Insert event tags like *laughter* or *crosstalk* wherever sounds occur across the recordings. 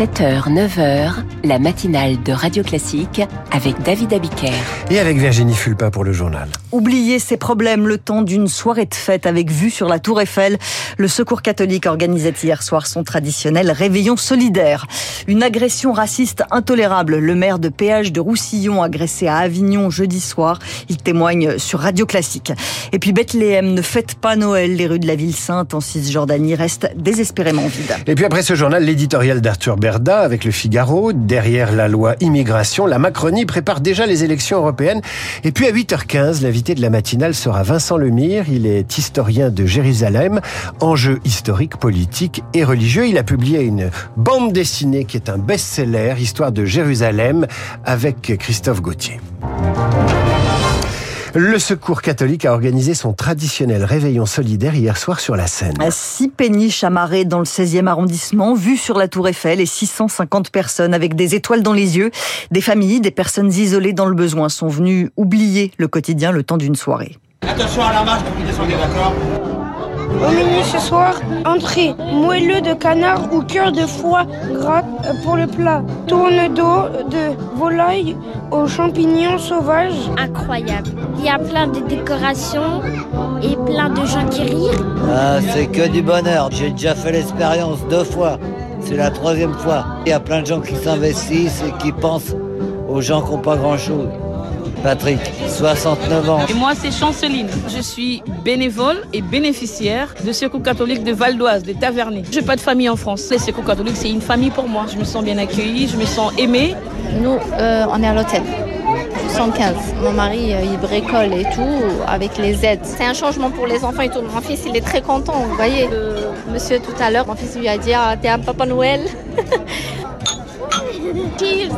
7h, 9h, la matinale de Radio Classique avec David Abiker. Et avec Virginie Fulpa pour le journal. Oubliez ses problèmes le temps d'une soirée de fête avec vue sur la Tour Eiffel. Le Secours catholique organisait hier soir son traditionnel réveillon solidaire. Une agression raciste intolérable. Le maire de péage de Roussillon agressé à Avignon jeudi soir. Il témoigne sur Radio Classique. Et puis Bethléem ne fête pas Noël. Les rues de la ville sainte en Cisjordanie restent désespérément vides. Et puis après ce journal, l'éditorial d'Arthur Berda avec le Figaro. Derrière la loi immigration, la Macronie prépare déjà les élections européennes. Et puis à 8h15, l'invité de la matinale sera Vincent Lemire. Il est historien de Jérusalem, enjeux historiques, politiques et religieux. Il a publié une bande dessinée qui est un best-seller, Histoire de Jérusalem, avec Christophe Gauthier. Le Secours catholique a organisé son traditionnel réveillon solidaire hier soir sur la Seine. À six péniches amarrées dans le 16e arrondissement, vue sur la Tour Eiffel et 650 personnes avec des étoiles dans les yeux. Des familles, des personnes isolées dans le besoin sont venues oublier le quotidien le temps d'une soirée. Attention à la marche, vous descendez, d'accord au menu ce soir, entrée, moelleux de canard ou cœur de foie gras pour le plat, tourne d'eau de volaille aux champignons sauvages. Incroyable. Il y a plein de décorations et plein de gens qui rient. Ah, c'est que du bonheur. J'ai déjà fait l'expérience deux fois. C'est la troisième fois. Il y a plein de gens qui s'investissent et qui pensent aux gens qui n'ont pas grand-chose. Patrick, 69 ans. Et moi, c'est Chanceline. Je suis bénévole et bénéficiaire de Secours catholique de Val d'Oise, de Taverny. Je n'ai pas de famille en France. Les Secours catholiques, c'est une famille pour moi. Je me sens bien accueillie, je me sens aimée. Nous, euh, on est à l'hôtel. 115. Mon mari, euh, il bricole et tout avec les aides. C'est un changement pour les enfants et tout. Mon fils, il est très content. Vous voyez, le monsieur tout à l'heure, mon fils lui a dit ah, T'es un Papa Noël *laughs* Cheers.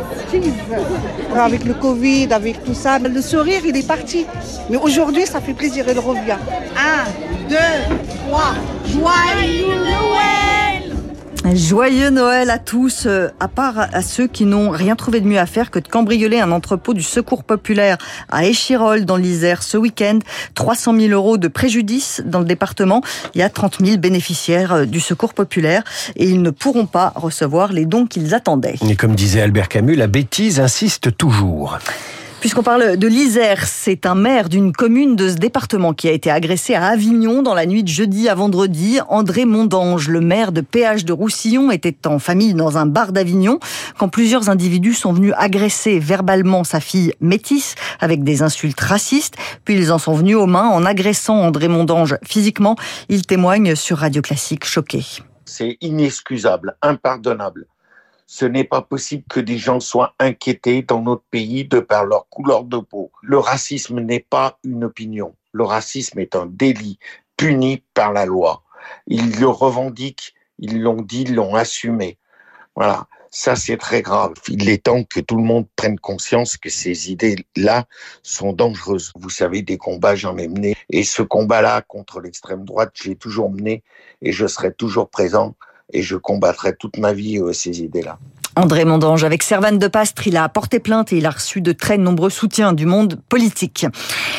Avec le Covid, avec tout ça, le sourire, il est parti. Mais aujourd'hui, ça fait plaisir, il revient. Un, deux, trois. Joyeux Joyeux Noël à tous, euh, à part à ceux qui n'ont rien trouvé de mieux à faire que de cambrioler un entrepôt du Secours populaire à Échirol dans l'Isère ce week-end. 300 000 euros de préjudice dans le département. Il y a 30 000 bénéficiaires euh, du Secours populaire et ils ne pourront pas recevoir les dons qu'ils attendaient. Et comme disait Albert Camus, la bêtise insiste toujours. Puisqu'on parle de l'Isère, c'est un maire d'une commune de ce département qui a été agressé à Avignon dans la nuit de jeudi à vendredi. André Mondange, le maire de Péage de Roussillon, était en famille dans un bar d'Avignon quand plusieurs individus sont venus agresser verbalement sa fille métisse avec des insultes racistes. Puis ils en sont venus aux mains en agressant André Mondange physiquement. Il témoigne sur Radio Classique choqué. C'est inexcusable, impardonnable. Ce n'est pas possible que des gens soient inquiétés dans notre pays de par leur couleur de peau. Le racisme n'est pas une opinion. Le racisme est un délit puni par la loi. Ils le revendiquent, ils l'ont dit, ils l'ont assumé. Voilà. Ça, c'est très grave. Il est temps que tout le monde prenne conscience que ces idées-là sont dangereuses. Vous savez, des combats, j'en ai mené. Et ce combat-là contre l'extrême droite, j'ai toujours mené et je serai toujours présent et je combattrai toute ma vie euh, ces idées-là. André Mondange, avec Servane de Pastre, il a porté plainte et il a reçu de très nombreux soutiens du monde politique.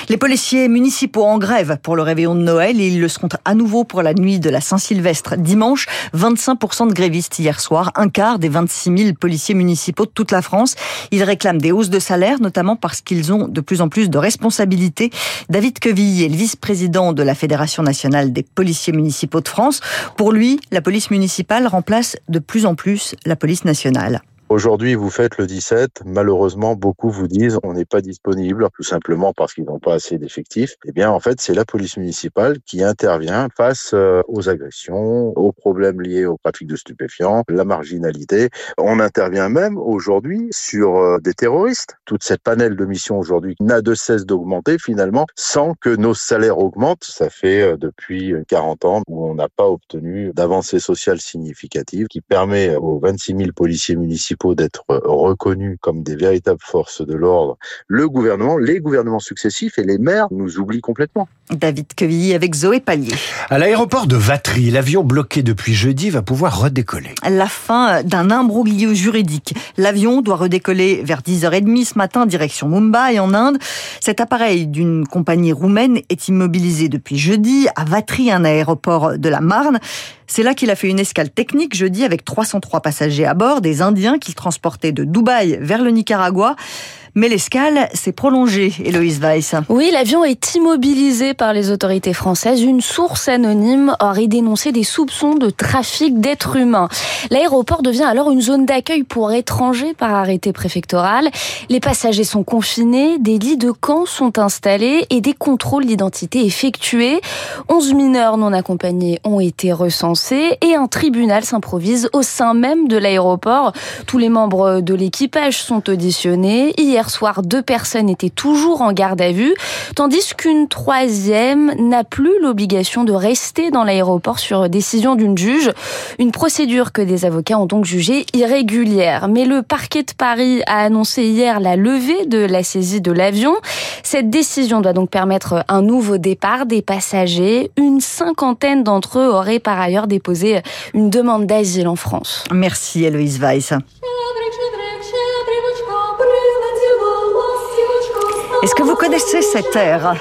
Les policiers municipaux en grève pour le réveillon de Noël et ils le seront à nouveau pour la nuit de la Saint-Sylvestre dimanche. 25% de grévistes hier soir, un quart des 26 000 policiers municipaux de toute la France. Ils réclament des hausses de salaire, notamment parce qu'ils ont de plus en plus de responsabilités. David Queville est le vice-président de la Fédération nationale des policiers municipaux de France. Pour lui, la police municipale remplace de plus en plus la police nationale mal. Aujourd'hui, vous faites le 17. Malheureusement, beaucoup vous disent on n'est pas disponible, tout simplement parce qu'ils n'ont pas assez d'effectifs. Eh bien, en fait, c'est la police municipale qui intervient face euh, aux agressions, aux problèmes liés au trafic de stupéfiants, la marginalité. On intervient même aujourd'hui sur euh, des terroristes. Toute cette panel de missions aujourd'hui n'a de cesse d'augmenter finalement sans que nos salaires augmentent. Ça fait euh, depuis 40 ans où on n'a pas obtenu d'avancée sociale significative qui permet aux 26 000 policiers municipaux d'être reconnus comme des véritables forces de l'ordre, le gouvernement, les gouvernements successifs et les maires nous oublient complètement. David Quevilly avec Zoé Pallier. À l'aéroport de Vatry, l'avion bloqué depuis jeudi va pouvoir redécoller. La fin d'un imbroglio juridique. L'avion doit redécoller vers 10h30 ce matin, direction Mumbai en Inde. Cet appareil d'une compagnie roumaine est immobilisé depuis jeudi à Vatry, un aéroport de la Marne. C'est là qu'il a fait une escale technique jeudi avec 303 passagers à bord, des Indiens qu'il transportait de Dubaï vers le Nicaragua. Mais l'escale s'est prolongée, Héloïse Weiss. Oui, l'avion est immobilisé par les autorités françaises. Une source anonyme aurait dénoncé des soupçons de trafic d'êtres humains. L'aéroport devient alors une zone d'accueil pour étrangers par arrêté préfectoral. Les passagers sont confinés, des lits de camp sont installés et des contrôles d'identité effectués. 11 mineurs non accompagnés ont été recensés et un tribunal s'improvise au sein même de l'aéroport. Tous les membres de l'équipage sont auditionnés. Hier soir, deux personnes étaient toujours en garde à vue, tandis qu'une troisième n'a plus l'obligation de rester dans l'aéroport sur décision d'une juge. Une procédure que des avocats ont donc jugée irrégulière. Mais le parquet de Paris a annoncé hier la levée de la saisie de l'avion. Cette décision doit donc permettre un nouveau départ des passagers. Une cinquantaine d'entre eux auraient par ailleurs déposé une demande d'asile en France. Merci Héloïse Weiss. Est-ce que vous connaissez cette air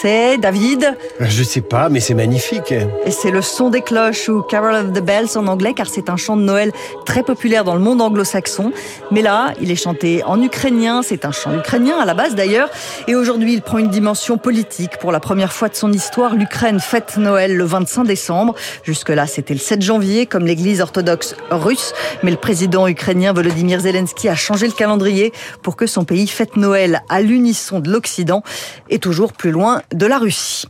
c'est David Je sais pas, mais c'est magnifique. Et c'est le son des cloches ou Carol of the Bells en anglais, car c'est un chant de Noël très populaire dans le monde anglo-saxon. Mais là, il est chanté en ukrainien, c'est un chant ukrainien à la base d'ailleurs. Et aujourd'hui, il prend une dimension politique. Pour la première fois de son histoire, l'Ukraine fête Noël le 25 décembre. Jusque-là, c'était le 7 janvier, comme l'église orthodoxe russe. Mais le président ukrainien Volodymyr Zelensky a changé le calendrier pour que son pays fête Noël à l'unisson de l'Occident et toujours plus loin de la Russie.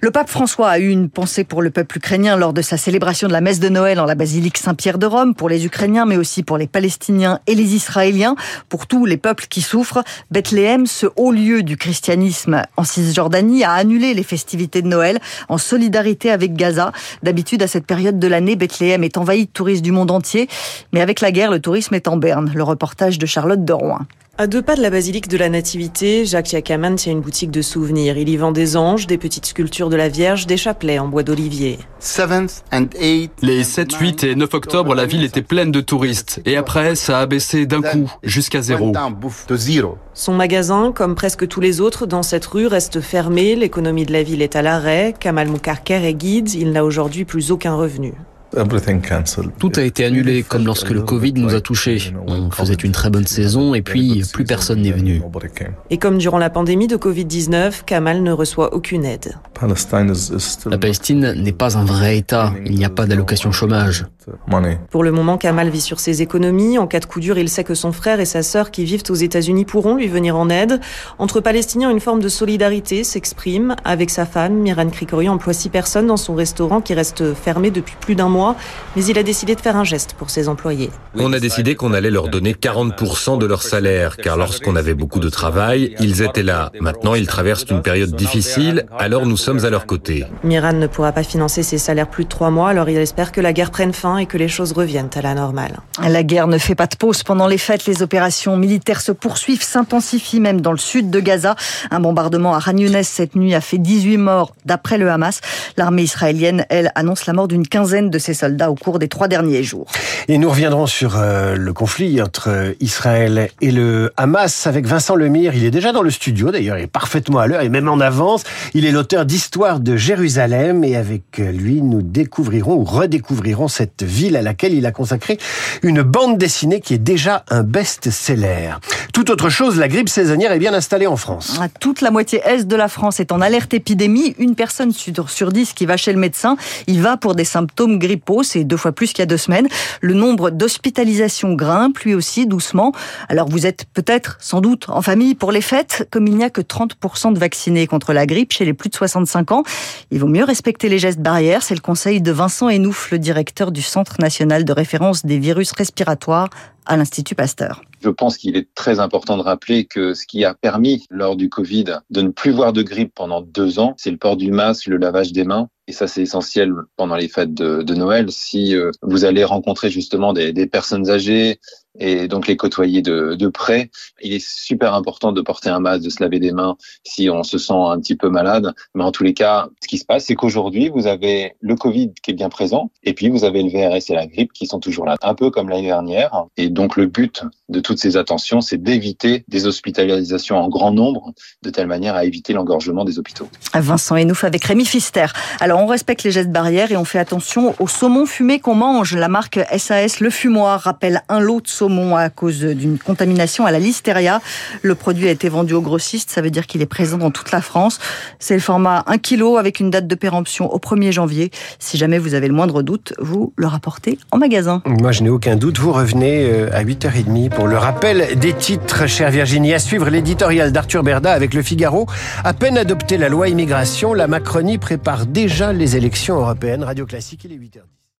Le pape François a eu une pensée pour le peuple ukrainien lors de sa célébration de la messe de Noël en la basilique Saint-Pierre de Rome, pour les Ukrainiens, mais aussi pour les Palestiniens et les Israéliens, pour tous les peuples qui souffrent. Bethléem, ce haut lieu du christianisme en Cisjordanie, a annulé les festivités de Noël en solidarité avec Gaza. D'habitude, à cette période de l'année, Bethléem est envahi de touristes du monde entier, mais avec la guerre, le tourisme est en berne. Le reportage de Charlotte de Rouen. À deux pas de la basilique de la Nativité, Jacques Yacaman tient une boutique de souvenirs. Il y vend des anges, des petites sculptures de la Vierge, des chapelets en bois d'olivier. Les 7, 8 et 9 octobre, la ville était pleine de touristes. Et après, ça a baissé d'un coup, jusqu'à zéro. Son magasin, comme presque tous les autres dans cette rue, reste fermé. L'économie de la ville est à l'arrêt. Kamal Moukarker est guide. Il n'a aujourd'hui plus aucun revenu. Tout a été annulé, comme lorsque le Covid nous a touchés. On faisait une très bonne saison et puis plus personne n'est venu. Et comme durant la pandémie de Covid-19, Kamal ne reçoit aucune aide. La Palestine n'est pas un vrai État. Il n'y a pas d'allocation chômage. Pour le moment, Kamal vit sur ses économies. En cas de coup dur, il sait que son frère et sa sœur qui vivent aux États-Unis pourront lui venir en aide. Entre Palestiniens, une forme de solidarité s'exprime. Avec sa femme, Miran Krikori emploie six personnes dans son restaurant qui reste fermé depuis plus d'un mois. Mais il a décidé de faire un geste pour ses employés. On a décidé qu'on allait leur donner 40% de leur salaire, car lorsqu'on avait beaucoup de travail, ils étaient là. Maintenant, ils traversent une période difficile, alors nous sommes à leur côté. Miran ne pourra pas financer ses salaires plus de trois mois, alors il espère que la guerre prenne fin et que les choses reviennent à la normale. La guerre ne fait pas de pause. Pendant les fêtes, les opérations militaires se poursuivent, s'intensifient même dans le sud de Gaza. Un bombardement à Khan cette nuit a fait 18 morts d'après le Hamas. L'armée israélienne, elle, annonce la mort d'une quinzaine de ses soldats au cours des trois derniers jours. Et nous reviendrons sur euh, le conflit entre Israël et le Hamas avec Vincent Lemire. Il est déjà dans le studio, d'ailleurs, il est parfaitement à l'heure et même en avance. Il est l'auteur d'Histoire de Jérusalem et avec lui, nous découvrirons ou redécouvrirons cette ville à laquelle il a consacré une bande dessinée qui est déjà un best-seller. Tout autre chose, la grippe saisonnière est bien installée en France. Toute la moitié est de la France est en alerte épidémie. Une personne sur dix qui va chez le médecin, il va pour des symptômes grippaux, c'est deux fois plus qu'il y a deux semaines. Le nombre d'hospitalisations grimpe, lui aussi, doucement. Alors vous êtes peut-être, sans doute, en famille pour les fêtes, comme il n'y a que 30% de vaccinés contre la grippe chez les plus de 65 ans. Il vaut mieux respecter les gestes barrières, c'est le conseil de Vincent Enouf, le directeur du Centre national de référence des virus respiratoires à l'Institut Pasteur. Je pense qu'il est très important de rappeler que ce qui a permis lors du Covid de ne plus voir de grippe pendant deux ans, c'est le port du masque, le lavage des mains. Et ça, c'est essentiel pendant les fêtes de, Noël. Si euh, vous allez rencontrer justement des, personnes âgées, et donc les côtoyer de, près. Il est super important de porter un masque, de se laver des mains si on se sent un petit peu malade. Mais en tous les cas, ce qui se passe, c'est qu'aujourd'hui, vous avez le Covid qui est bien présent, et puis vous avez le VRS et la grippe qui sont toujours là, un peu comme l'année dernière. Et donc le but de toutes ces attentions, c'est d'éviter des hospitalisations en grand nombre, de telle manière à éviter l'engorgement des hôpitaux. Vincent Enouf avec Rémi Fister. Alors on respecte les gestes barrières et on fait attention au saumon fumé qu'on mange. La marque SAS Le Fumoir rappelle un lot de saumon à cause d'une contamination à la listeria. Le produit a été vendu au grossiste, ça veut dire qu'il est présent dans toute la France. C'est le format 1 kg avec une date de péremption au 1er janvier. Si jamais vous avez le moindre doute, vous le rapportez en magasin. Moi, je n'ai aucun doute. Vous revenez euh, à 8h30 pour le rappel des titres, chère Virginie. À suivre l'éditorial d'Arthur Berda avec Le Figaro. À peine adopté la loi immigration, la Macronie prépare déjà les élections européennes. Radio Classique, il est 8h10.